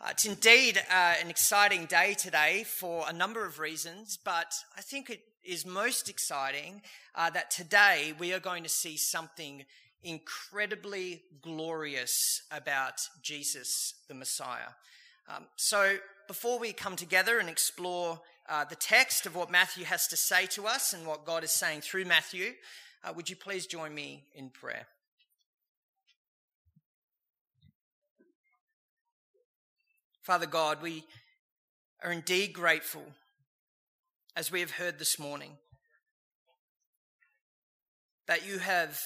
Uh, it's indeed uh, an exciting day today for a number of reasons, but I think it is most exciting uh, that today we are going to see something incredibly glorious about Jesus, the Messiah. Um, so, before we come together and explore uh, the text of what Matthew has to say to us and what God is saying through Matthew, uh, would you please join me in prayer? Father God, we are indeed grateful, as we have heard this morning, that you have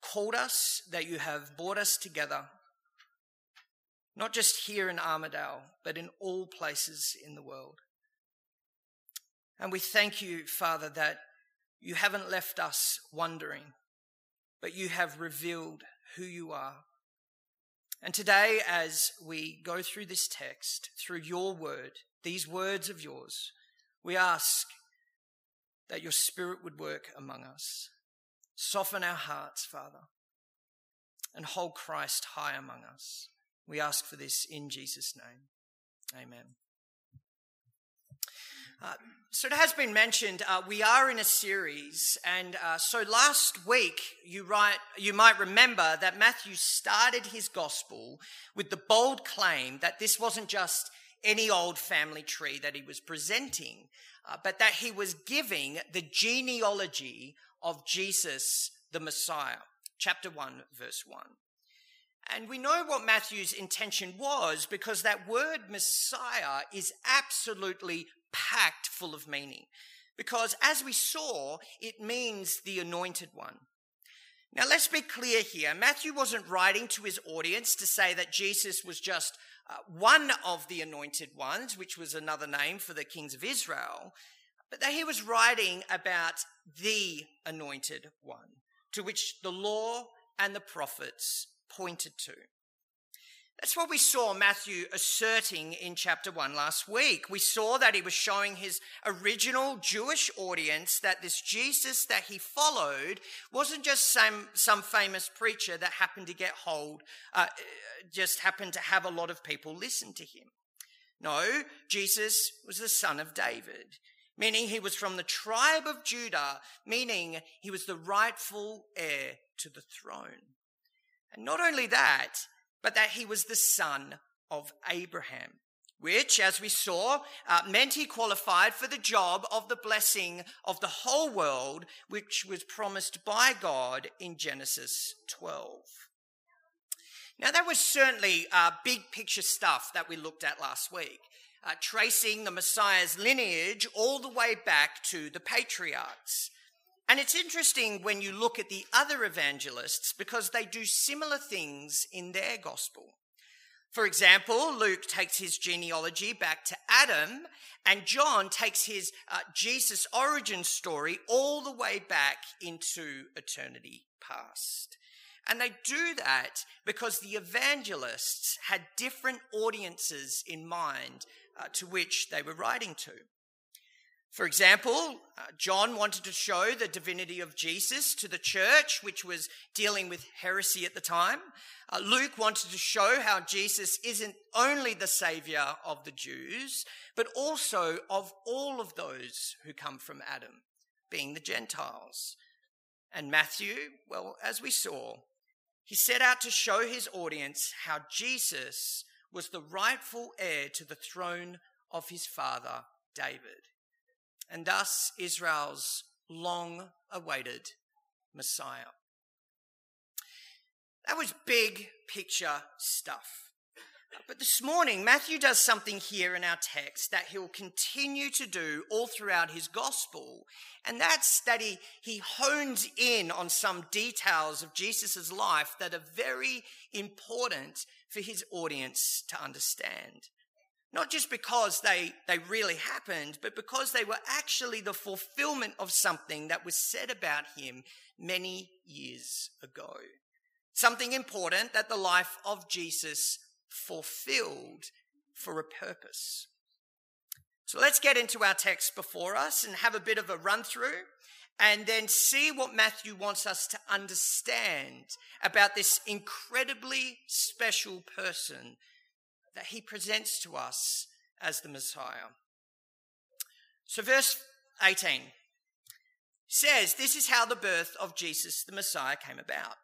called us, that you have brought us together, not just here in Armadale, but in all places in the world. And we thank you, Father, that you haven't left us wondering, but you have revealed who you are and today, as we go through this text, through your word, these words of yours, we ask that your spirit would work among us. Soften our hearts, Father, and hold Christ high among us. We ask for this in Jesus' name. Amen. Uh, so it has been mentioned, uh, we are in a series, and uh, so last week you write, you might remember that Matthew started his gospel with the bold claim that this wasn't just any old family tree that he was presenting, uh, but that he was giving the genealogy of Jesus the Messiah. Chapter 1, verse 1. And we know what Matthew's intention was because that word Messiah is absolutely packed full of meaning. Because as we saw, it means the anointed one. Now, let's be clear here. Matthew wasn't writing to his audience to say that Jesus was just uh, one of the anointed ones, which was another name for the kings of Israel, but that he was writing about the anointed one, to which the law and the prophets pointed to. That's what we saw Matthew asserting in chapter 1 last week. We saw that he was showing his original Jewish audience that this Jesus that he followed wasn't just some, some famous preacher that happened to get hold, uh, just happened to have a lot of people listen to him. No, Jesus was the son of David, meaning he was from the tribe of Judah, meaning he was the rightful heir to the throne. And not only that, but that he was the son of Abraham, which, as we saw, uh, meant he qualified for the job of the blessing of the whole world, which was promised by God in Genesis 12. Now, that was certainly uh, big picture stuff that we looked at last week, uh, tracing the Messiah's lineage all the way back to the patriarchs. And it's interesting when you look at the other evangelists because they do similar things in their gospel. For example, Luke takes his genealogy back to Adam, and John takes his uh, Jesus origin story all the way back into eternity past. And they do that because the evangelists had different audiences in mind uh, to which they were writing to. For example, uh, John wanted to show the divinity of Jesus to the church, which was dealing with heresy at the time. Uh, Luke wanted to show how Jesus isn't only the savior of the Jews, but also of all of those who come from Adam, being the Gentiles. And Matthew, well, as we saw, he set out to show his audience how Jesus was the rightful heir to the throne of his father, David and thus Israel's long awaited Messiah. That was big picture stuff. But this morning, Matthew does something here in our text that he'll continue to do all throughout his gospel. And that's that he, he hones in on some details of Jesus' life that are very important for his audience to understand. Not just because they, they really happened, but because they were actually the fulfillment of something that was said about him many years ago. Something important that the life of Jesus fulfilled for a purpose. So let's get into our text before us and have a bit of a run through and then see what Matthew wants us to understand about this incredibly special person that he presents to us as the Messiah. So, verse 18 says, This is how the birth of Jesus the Messiah came about.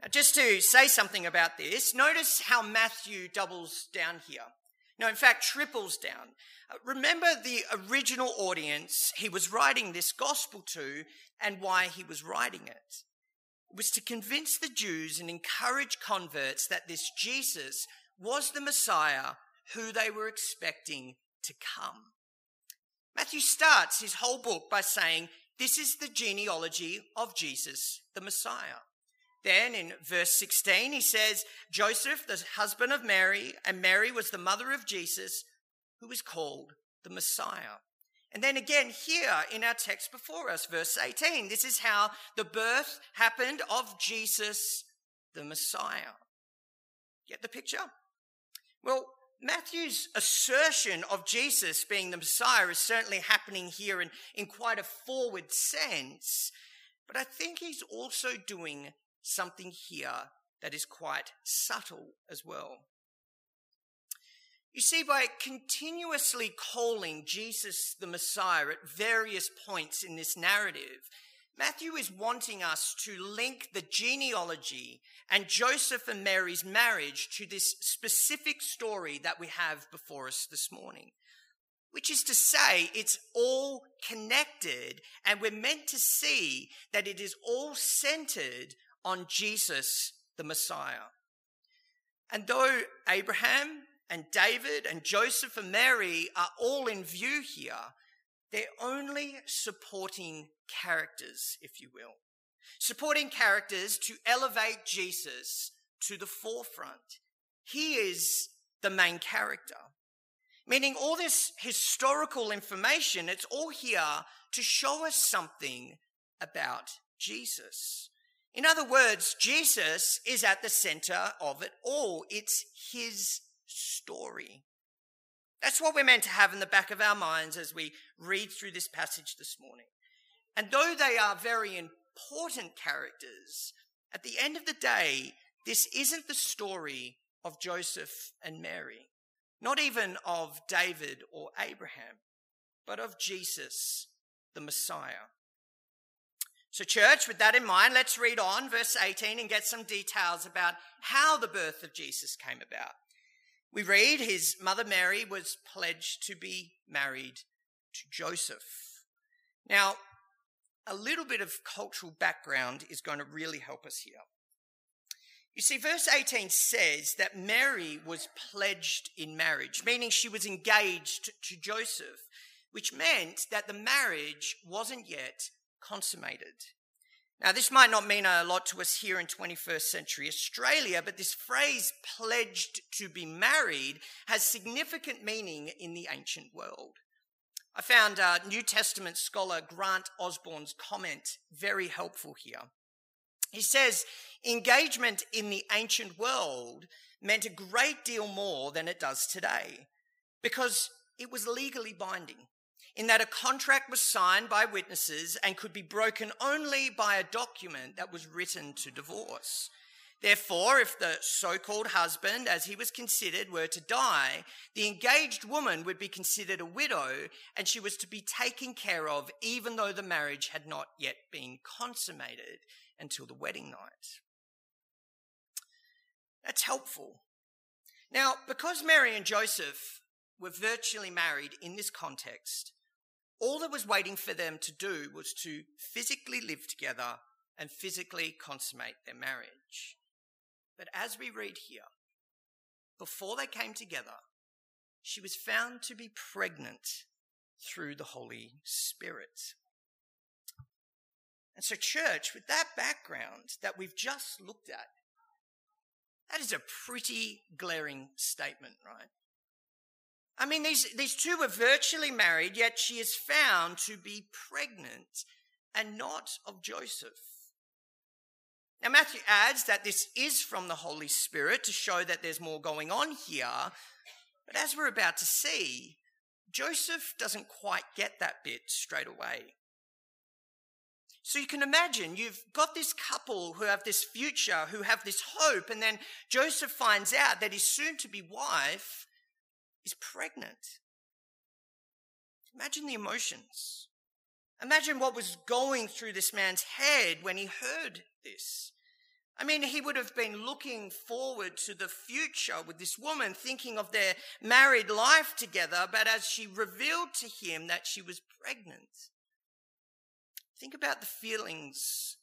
Now, just to say something about this, notice how Matthew doubles down here. No, in fact, triples down. Uh, remember the original audience he was writing this gospel to and why he was writing it. It was to convince the Jews and encourage converts that this Jesus was the Messiah who they were expecting to come. Matthew starts his whole book by saying, This is the genealogy of Jesus, the Messiah. Then in verse 16, he says, Joseph, the husband of Mary, and Mary was the mother of Jesus, who was called the Messiah. And then again, here in our text before us, verse 18, this is how the birth happened of Jesus, the Messiah. Get the picture? Well, Matthew's assertion of Jesus being the Messiah is certainly happening here in, in quite a forward sense, but I think he's also doing something here that is quite subtle as well. You see, by continuously calling Jesus the Messiah at various points in this narrative, Matthew is wanting us to link the genealogy and Joseph and Mary's marriage to this specific story that we have before us this morning. Which is to say, it's all connected, and we're meant to see that it is all centered on Jesus, the Messiah. And though Abraham and David and Joseph and Mary are all in view here, they're only supporting characters, if you will. Supporting characters to elevate Jesus to the forefront. He is the main character. Meaning all this historical information, it's all here to show us something about Jesus. In other words, Jesus is at the center of it all. It's his story. That's what we're meant to have in the back of our minds as we read through this passage this morning. And though they are very important characters, at the end of the day, this isn't the story of Joseph and Mary, not even of David or Abraham, but of Jesus, the Messiah. So, church, with that in mind, let's read on, verse 18, and get some details about how the birth of Jesus came about. We read his mother Mary was pledged to be married to Joseph. Now, a little bit of cultural background is going to really help us here. You see, verse 18 says that Mary was pledged in marriage, meaning she was engaged to Joseph, which meant that the marriage wasn't yet consummated. Now, this might not mean a lot to us here in 21st century Australia, but this phrase, pledged to be married, has significant meaning in the ancient world. I found uh, New Testament scholar Grant Osborne's comment very helpful here. He says, engagement in the ancient world meant a great deal more than it does today because it was legally binding in that a contract was signed by witnesses and could be broken only by a document that was written to divorce. Therefore, if the so called husband, as he was considered, were to die, the engaged woman would be considered a widow and she was to be taken care of even though the marriage had not yet been consummated until the wedding night. That's helpful. Now, because Mary and Joseph were virtually married in this context, all that was waiting for them to do was to physically live together and physically consummate their marriage. But as we read here, before they came together, she was found to be pregnant through the Holy Spirit. And so, church, with that background that we've just looked at, that is a pretty glaring statement, right? I mean, these, these two were virtually married, yet she is found to be pregnant and not of Joseph. Now, Matthew adds that this is from the Holy Spirit to show that there's more going on here. But as we're about to see, Joseph doesn't quite get that bit straight away. So you can imagine you've got this couple who have this future, who have this hope, and then Joseph finds out that his soon to be wife is pregnant. Imagine the emotions. Imagine what was going through this man's head when he heard this. I mean, he would have been looking forward to the future with this woman, thinking of their married life together, but as she revealed to him that she was pregnant, think about the feelings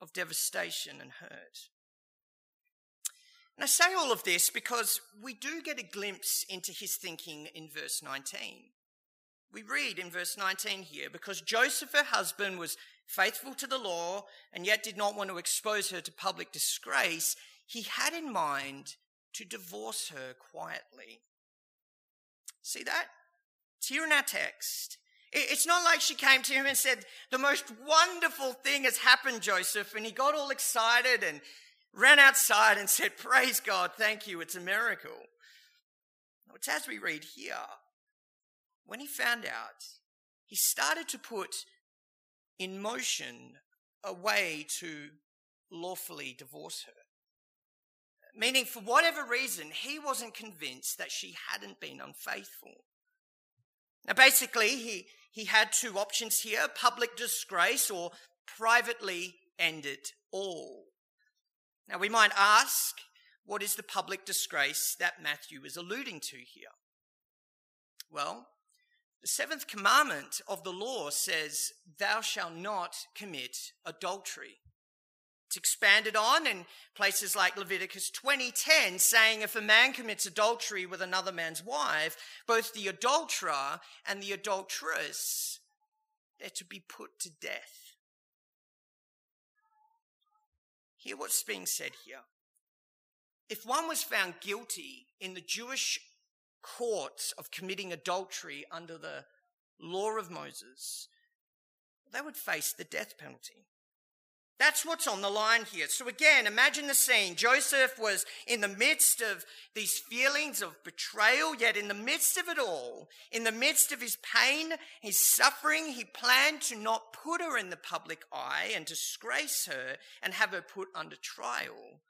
of devastation and hurt. And I say all of this because we do get a glimpse into his thinking in verse 19. We read in verse 19 here, because Joseph, her husband, was faithful to the law and yet did not want to expose her to public disgrace, he had in mind to divorce her quietly. See that? It's here in our text. It's not like she came to him and said, The most wonderful thing has happened, Joseph. And he got all excited and ran outside and said, Praise God, thank you, it's a miracle. It's as we read here. When he found out, he started to put in motion a way to lawfully divorce her. Meaning, for whatever reason, he wasn't convinced that she hadn't been unfaithful. Now, basically, he, he had two options here public disgrace or privately end it all. Now, we might ask, what is the public disgrace that Matthew is alluding to here? Well, the seventh commandment of the law says, Thou shalt not commit adultery. It's expanded on in places like Leviticus 20:10 saying if a man commits adultery with another man's wife both the adulterer and the adulteress they're to be put to death. Hear what's being said here. If one was found guilty in the Jewish courts of committing adultery under the law of Moses, they would face the death penalty. That's what's on the line here. So again, imagine the scene. Joseph was in the midst of these feelings of betrayal, yet in the midst of it all, in the midst of his pain, his suffering, he planned to not put her in the public eye and disgrace her and have her put under trial.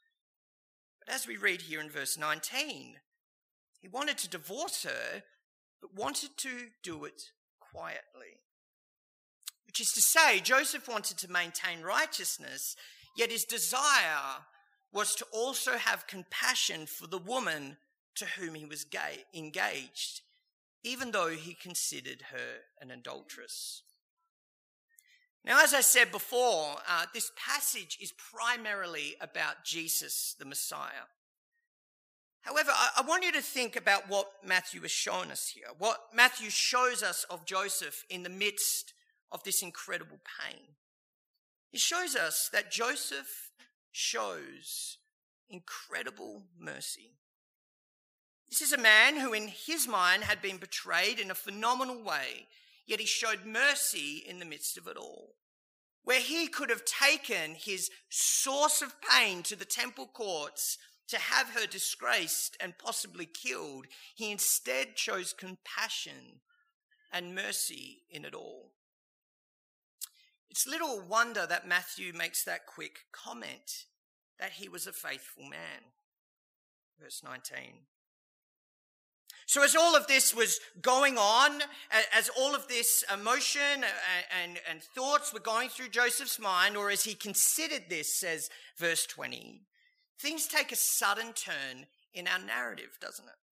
But as we read here in verse 19, he wanted to divorce her, but wanted to do it quietly. Which is to say, Joseph wanted to maintain righteousness, yet his desire was to also have compassion for the woman to whom he was engaged, even though he considered her an adulteress. Now, as I said before, uh, this passage is primarily about Jesus, the Messiah. However, I, I want you to think about what Matthew has shown us here, what Matthew shows us of Joseph in the midst of this incredible pain. He shows us that Joseph shows incredible mercy. This is a man who, in his mind, had been betrayed in a phenomenal way, yet he showed mercy in the midst of it all. Where he could have taken his source of pain to the temple courts to have her disgraced and possibly killed, he instead chose compassion and mercy in it all. It's little wonder that Matthew makes that quick comment that he was a faithful man. Verse 19. So, as all of this was going on, as all of this emotion and, and, and, thoughts were going through Joseph's mind, or as he considered this, says verse 20, things take a sudden turn in our narrative, doesn't it?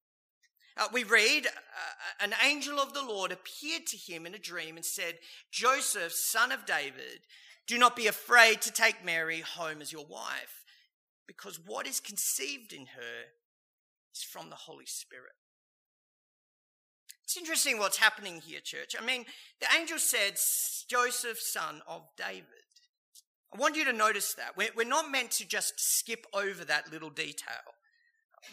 Uh, we read, uh, an angel of the Lord appeared to him in a dream and said, Joseph, son of David, do not be afraid to take Mary home as your wife, because what is conceived in her is from the Holy Spirit. It's interesting what's happening here, church. I mean, the angel said, Joseph, son of David. I want you to notice that. We're not meant to just skip over that little detail.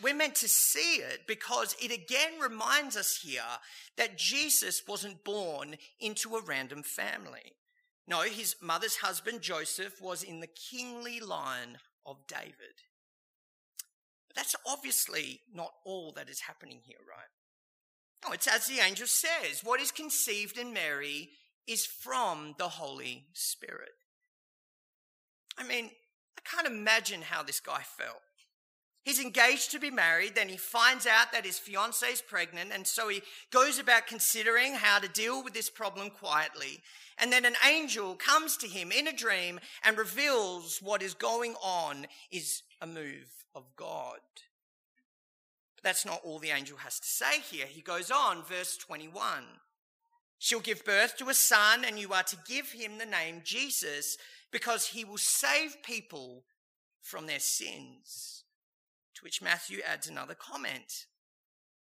We're meant to see it because it again reminds us here that Jesus wasn't born into a random family. No, his mother's husband, Joseph, was in the kingly line of David. But that's obviously not all that is happening here, right? No, it's as the angel says what is conceived in Mary is from the Holy Spirit. I mean, I can't imagine how this guy felt. He's engaged to be married, then he finds out that his fiancee is pregnant, and so he goes about considering how to deal with this problem quietly. And then an angel comes to him in a dream and reveals what is going on is a move of God. But that's not all the angel has to say here. He goes on, verse 21. She'll give birth to a son, and you are to give him the name Jesus because he will save people from their sins which Matthew adds another comment.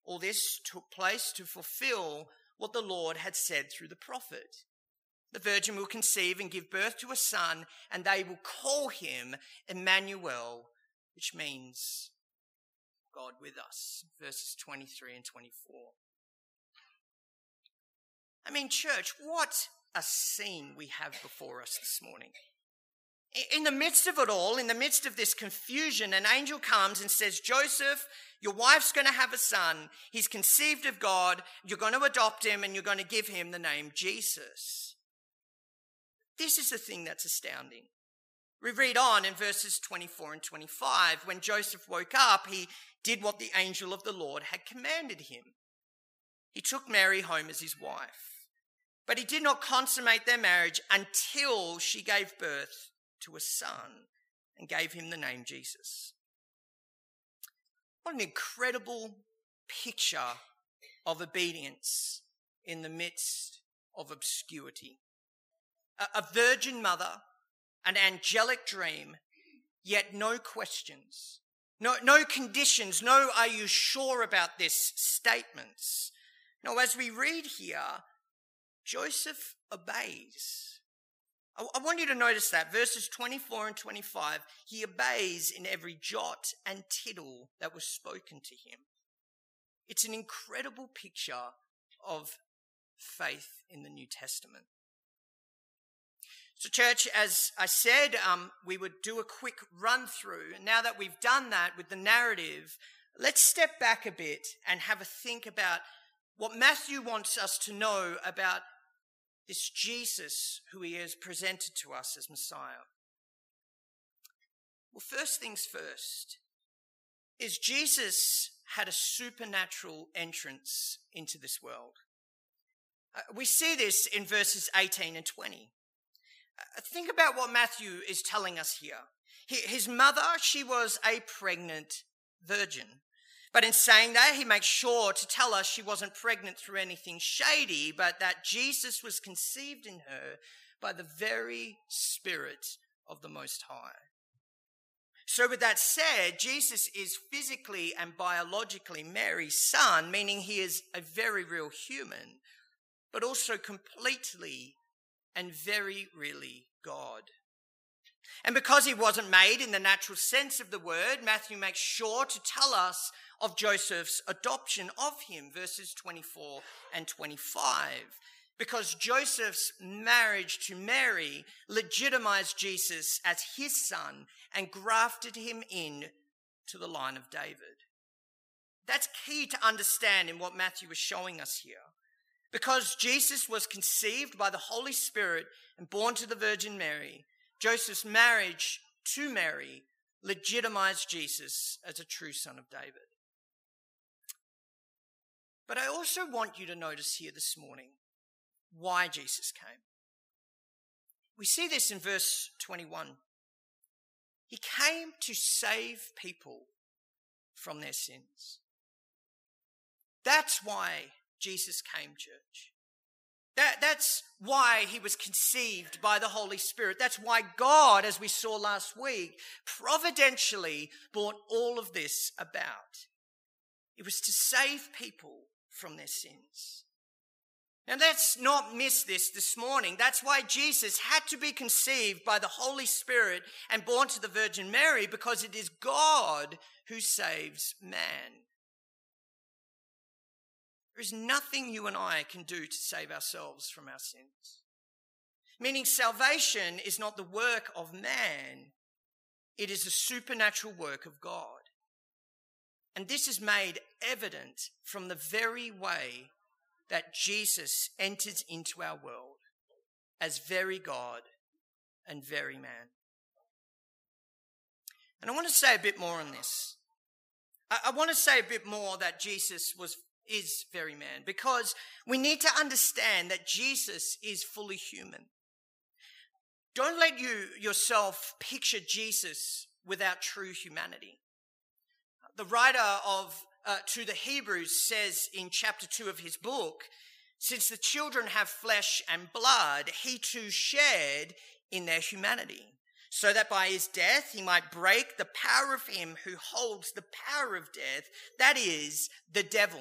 All this took place to fulfill what the Lord had said through the prophet. The virgin will conceive and give birth to a son, and they will call him Immanuel, which means God with us. Verses 23 and 24. I mean, church, what a scene we have before us this morning. In the midst of it all, in the midst of this confusion, an angel comes and says, Joseph, your wife's going to have a son. He's conceived of God. You're going to adopt him and you're going to give him the name Jesus. This is the thing that's astounding. We read on in verses 24 and 25. When Joseph woke up, he did what the angel of the Lord had commanded him. He took Mary home as his wife. But he did not consummate their marriage until she gave birth to a son and gave him the name Jesus. What an incredible picture of obedience in the midst of obscurity. A, a virgin mother, an angelic dream, yet no questions, no, no conditions, no are you sure about this statements. No, as we read here, Joseph obeys. I want you to notice that verses 24 and 25, he obeys in every jot and tittle that was spoken to him. It's an incredible picture of faith in the New Testament. So, church, as I said, um, we would do a quick run through. And now that we've done that with the narrative, let's step back a bit and have a think about what Matthew wants us to know about this Jesus who he has presented to us as Messiah? Well, first things first, is Jesus had a supernatural entrance into this world. Uh, we see this in verses 18 and 20. Uh, think about what Matthew is telling us here. His mother, she was a pregnant virgin. But in saying that, he makes sure to tell us she wasn't pregnant through anything shady, but that Jesus was conceived in her by the very Spirit of the Most High. So, with that said, Jesus is physically and biologically Mary's son, meaning he is a very real human, but also completely and very really God. And because he wasn't made in the natural sense of the word, Matthew makes sure to tell us of Joseph's adoption of him, verses 24 and 25. Because Joseph's marriage to Mary legitimized Jesus as his son and grafted him in to the line of David. That's key to understand in what Matthew is showing us here. Because Jesus was conceived by the Holy Spirit and born to the Virgin Mary, Joseph's marriage to Mary legitimized Jesus as a true son of David. But I also want you to notice here this morning why Jesus came. We see this in verse 21. He came to save people from their sins. That's why Jesus came, church. That, that's why he was conceived by the Holy Spirit. That's why God, as we saw last week, providentially brought all of this about. It was to save people from their sins. Now, let's not miss this this morning. That's why Jesus had to be conceived by the Holy Spirit and born to the Virgin Mary, because it is God who saves man. There is nothing you and I can do to save ourselves from our sins. Meaning, salvation is not the work of man, it is a supernatural work of God. And this is made evident from the very way that Jesus enters into our world as very God and very man. And I want to say a bit more on this. I want to say a bit more that Jesus was is very man because we need to understand that Jesus is fully human. Don't let you yourself picture Jesus without true humanity. The writer of uh, to the Hebrews says in chapter 2 of his book, since the children have flesh and blood, he too shared in their humanity, so that by his death he might break the power of him who holds the power of death, that is, the devil,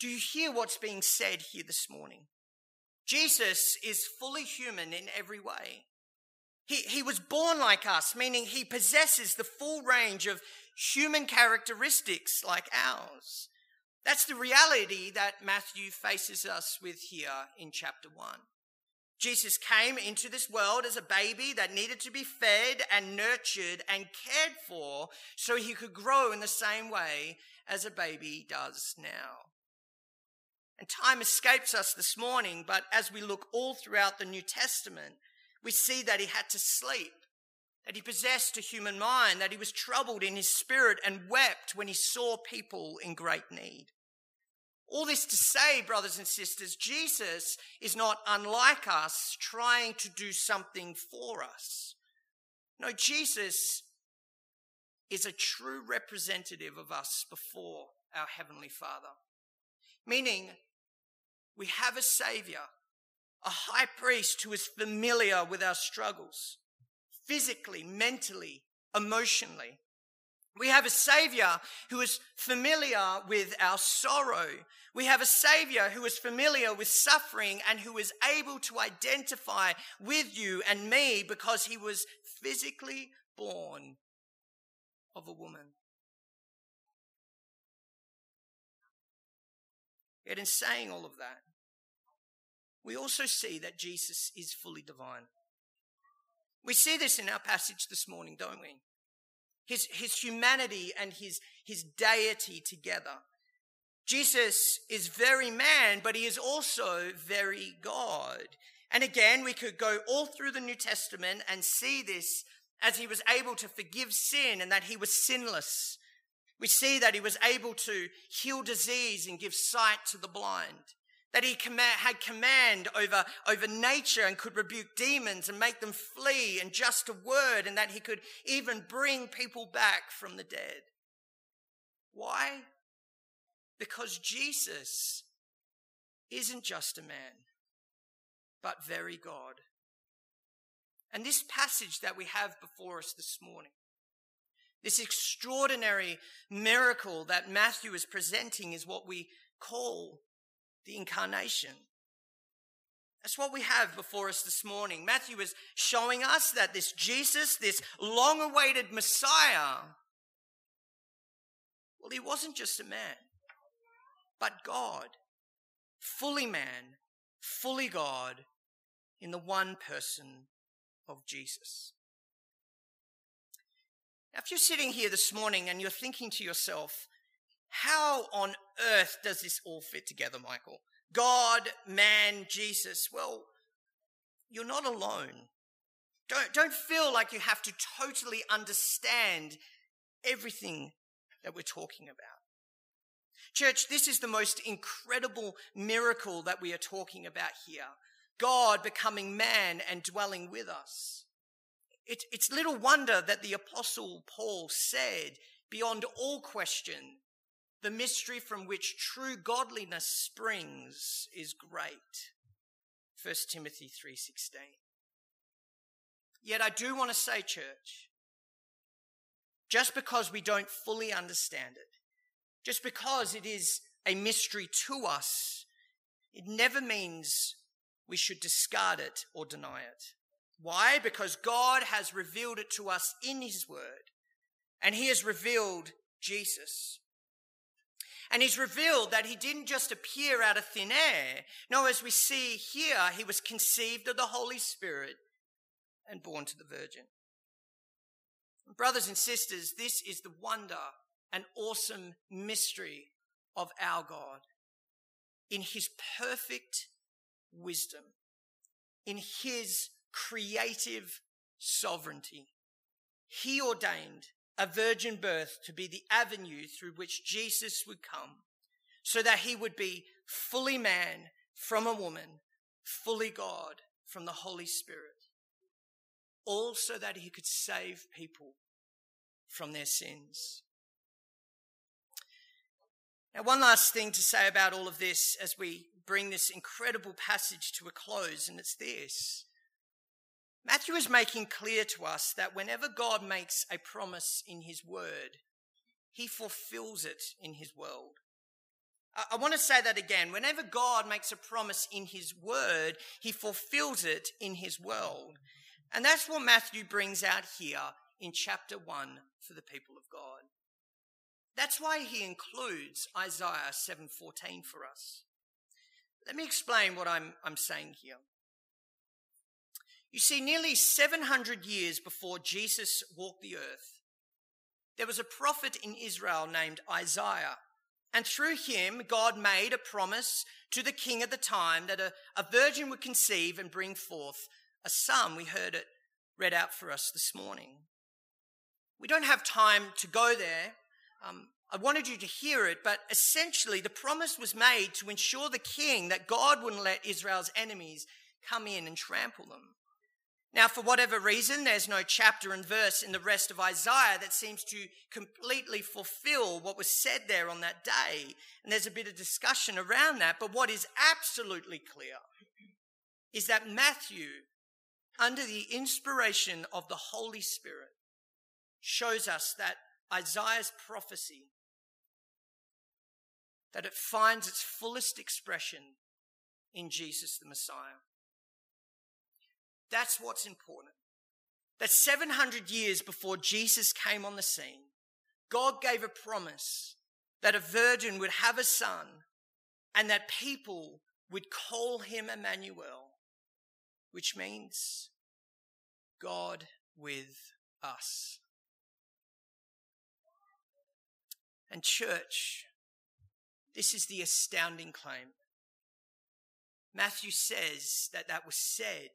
Do you hear what's being said here this morning? Jesus is fully human in every way. He, he was born like us, meaning he possesses the full range of human characteristics like ours. That's the reality that Matthew faces us with here in chapter 1. Jesus came into this world as a baby that needed to be fed and nurtured and cared for so he could grow in the same way as a baby does now. And time escapes us this morning, but as we look all throughout the New Testament, we see that he had to sleep, that he possessed a human mind, that he was troubled in his spirit and wept when he saw people in great need. All this to say, brothers and sisters, Jesus is not unlike us trying to do something for us. No, Jesus is a true representative of us before our Heavenly Father. Meaning, we have a Savior, a high priest who is familiar with our struggles, physically, mentally, emotionally. We have a Savior who is familiar with our sorrow. We have a Savior who is familiar with suffering and who is able to identify with you and me because he was physically born of a woman. Yet, in saying all of that, we also see that Jesus is fully divine. We see this in our passage this morning, don't we? His, his humanity and his, his deity together. Jesus is very man, but he is also very God. And again, we could go all through the New Testament and see this as he was able to forgive sin and that he was sinless. We see that he was able to heal disease and give sight to the blind that he had command over, over nature and could rebuke demons and make them flee in just a word, and that he could even bring people back from the dead. Why? Because Jesus isn't just a man, but very God. And this passage that we have before us this morning, this extraordinary miracle that Matthew is presenting, is what we call the incarnation. That's what we have before us this morning. Matthew is showing us that this Jesus, this long awaited Messiah, well, he wasn't just a man, but God, fully man, fully God, in the one person of Jesus. Now, if you're sitting here this morning and you're thinking to yourself, how on earth does this all fit together, Michael? God, man, Jesus. Well, you're not alone. Don't, don't feel like you have to totally understand everything that we're talking about. Church, this is the most incredible miracle that we are talking about here. God becoming man and dwelling with us. It, it's little wonder that the apostle Paul said, beyond all question, the mystery from which true godliness springs is great. 1 Timothy 3:16. Yet I do want to say church, just because we don't fully understand it, just because it is a mystery to us, it never means we should discard it or deny it. Why? Because God has revealed it to us in His Word. and he has revealed Jesus. And he's revealed that he didn't just appear out of thin air. No, as we see here, he was conceived of the Holy Spirit and born to the Virgin. Brothers and sisters, this is the wonder and awesome mystery of our God. In his perfect wisdom, in his creative sovereignty, he ordained a virgin birth to be the avenue through which Jesus would come, so that he would be fully man from a woman, fully God from the Holy Spirit, all so that he could save people from their sins. Now, one last thing to say about all of this as we bring this incredible passage to a close, and it's this Matthew is making clear to us that whenever God makes a promise in his word, he fulfills it in his world. I want to say that again. Whenever God makes a promise in his word, he fulfills it in his world. And that's what Matthew brings out here in chapter 1 for the people of God. That's why he includes Isaiah 7:14 for us. Let me explain what I'm, I'm saying here. You see, nearly 700 years before Jesus walked the earth, there was a prophet in Israel named Isaiah. And through him, God made a promise to the king at the time that a, a virgin would conceive and bring forth a son. We heard it read out for us this morning. We don't have time to go there. Um, I wanted you to hear it, but essentially the promise was made to ensure the king that God wouldn't let Israel's enemies come in and trample them. Now, for whatever reason, there's no chapter and verse in the rest of Isaiah that seems to completely fulfill what was said there on that day. And there's a bit of discussion around that. But what is absolutely clear is that Matthew, under the inspiration of the Holy Spirit, shows us that Isaiah's prophecy that it finds its fullest expression in Jesus the Messiah. That's what's important. That 700 years before Jesus came on the scene, God gave a promise that a virgin would have a son and that people would call him Immanuel, which means God with us. And, church, this is the astounding claim. Matthew says that that was said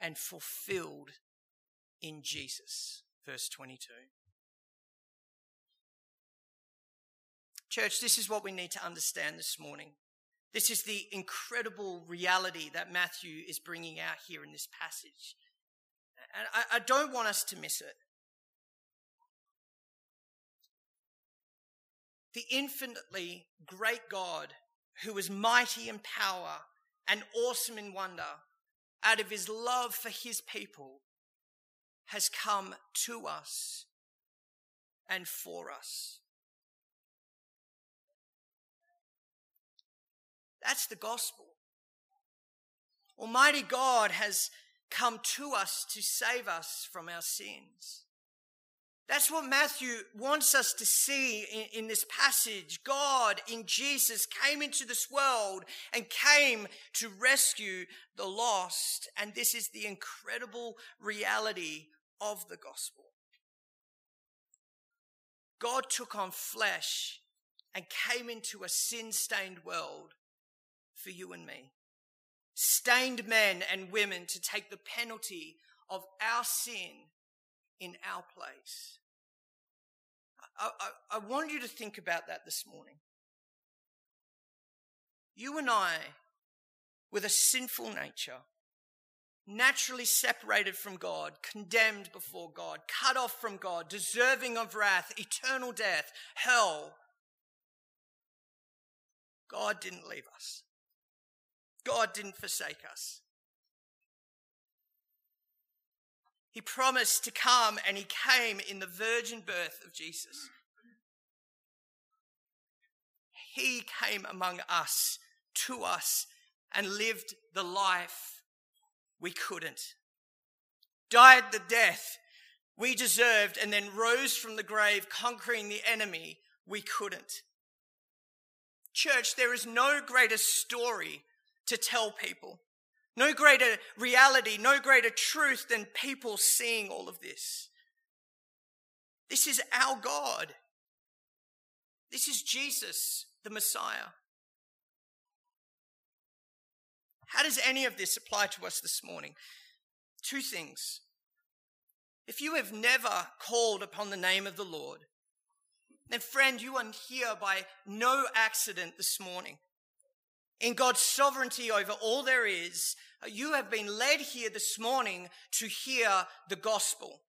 and fulfilled in Jesus. Verse 22. Church, this is what we need to understand this morning. This is the incredible reality that Matthew is bringing out here in this passage. And I, I don't want us to miss it. The infinitely great God, who is mighty in power and awesome in wonder, out of his love for his people, has come to us and for us. That's the gospel. Almighty God has come to us to save us from our sins. That's what Matthew wants us to see in, in, this passage. God in Jesus came into this world and came to rescue the lost. And this is the incredible reality of the gospel. God took on flesh and came into a sin stained world for you and me. Stained men and women to take the penalty of our sin in our place. I, I, I want you to think about that this morning. You and I, with a sinful nature, naturally separated from God, condemned before God, cut off from God, deserving of wrath, eternal death, hell. God didn't leave us. God didn't forsake us. He promised to come and he came in the virgin birth of Jesus. He came among us, to us, and lived the life we couldn't. Died the death we deserved and then rose from the grave, conquering the enemy we couldn't. Church, there is no greater story to tell people, no greater reality, no greater truth than people seeing all of this. This is our God. This is Jesus, the Messiah. How does any of this apply to us this morning? Two things. If you have never called upon the name of the Lord, then, friend, you are here by no accident this morning. In God's sovereignty over all there is, you have been led here this morning to hear the gospel.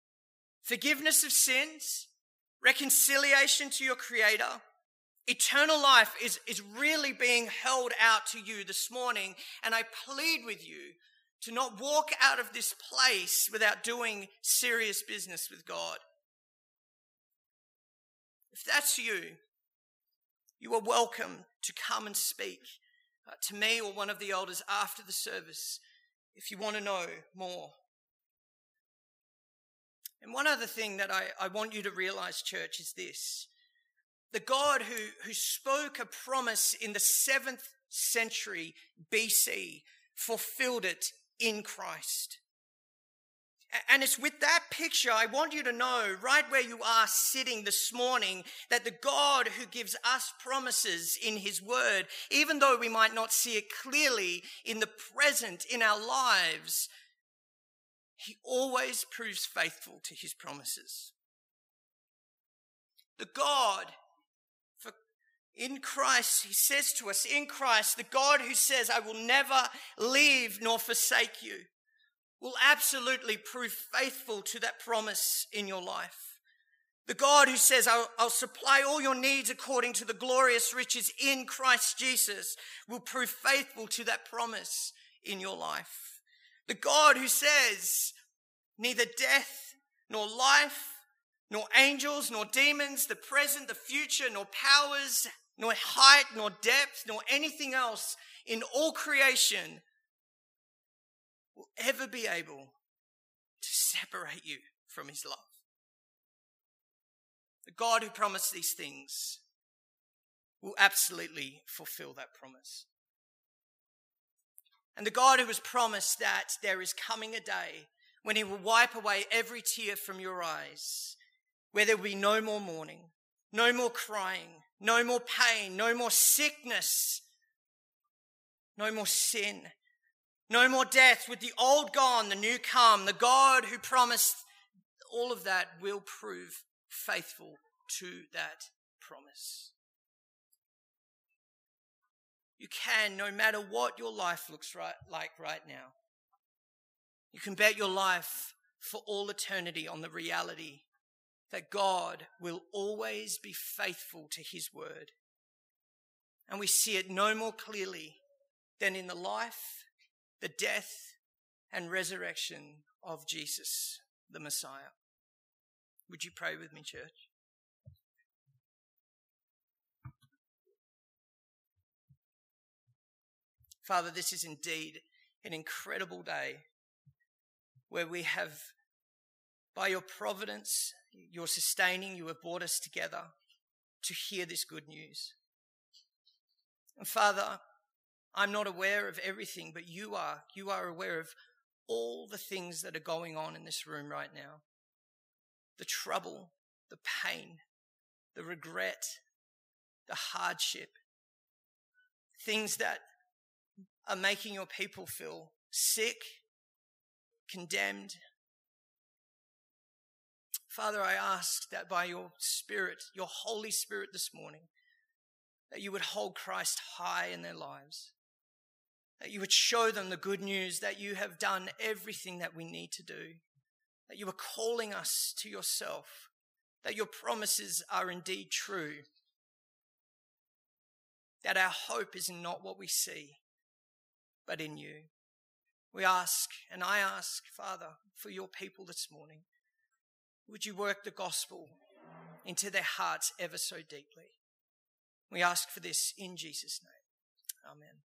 Forgiveness of sins, reconciliation to your Creator, eternal life is, is really being held out to you this morning. And I plead with you to not walk out of this place without doing serious business with God. If that's you, you are welcome to come and speak uh, to me or one of the elders after the service if you want to know more. And one other thing that I, I want you to realize, church, is this. The God who, who spoke a promise in the seventh century BC fulfilled it in Christ. And it's with that picture, I want you to know, right where you are sitting this morning, that the God who gives us promises in His Word, even though we might not see it clearly in the present in our lives, He always proves faithful to His promises. The God, for in Christ, He says to us, in Christ, the God who says, I will never leave nor forsake you will absolutely prove faithful to that promise in your life. The God who says, I'll, I'll, supply all your needs according to the glorious riches in Christ Jesus will prove faithful to that promise in your life. The God who says, neither death nor life, nor angels, nor demons, the present, the future, nor powers, nor height, nor depth, nor anything else in all creation will ever be able to separate you from his love. The God who promised these things will absolutely fulfill that promise. And the God who has promised that there is coming a day when he will wipe away every tear from your eyes, where there will be no more mourning, no more crying, no more pain, no more sickness, no more sin, no more death. With the old gone, the new come. The God who promised all of that will prove faithful to that promise. You can, no matter what your life looks right, like right now, you can bet your life for all eternity on the reality that God will always be faithful to his word. And we see it no more clearly than in the life the death and resurrection of Jesus, the Messiah. Would you pray with me, church? Father, this is indeed an incredible day where we have, by your providence, your sustaining, you have brought us together to hear this good news. And Father, I'm not aware of everything, but you are. You are aware of all the things that are going on in this room right now the trouble, the pain, the regret, the hardship, things that are making your people feel sick, condemned. Father, I ask that by your Spirit, your Holy Spirit this morning, that you would hold Christ high in their lives that you would show them the good news that you have done everything that we need to do, that you are calling us to yourself, that your promises are indeed true, that our hope is not what we see, but in you. We ask, and I ask, Father, for your people this morning. Would you work the gospel into their hearts ever so deeply? We ask for this in Jesus' name. Amen.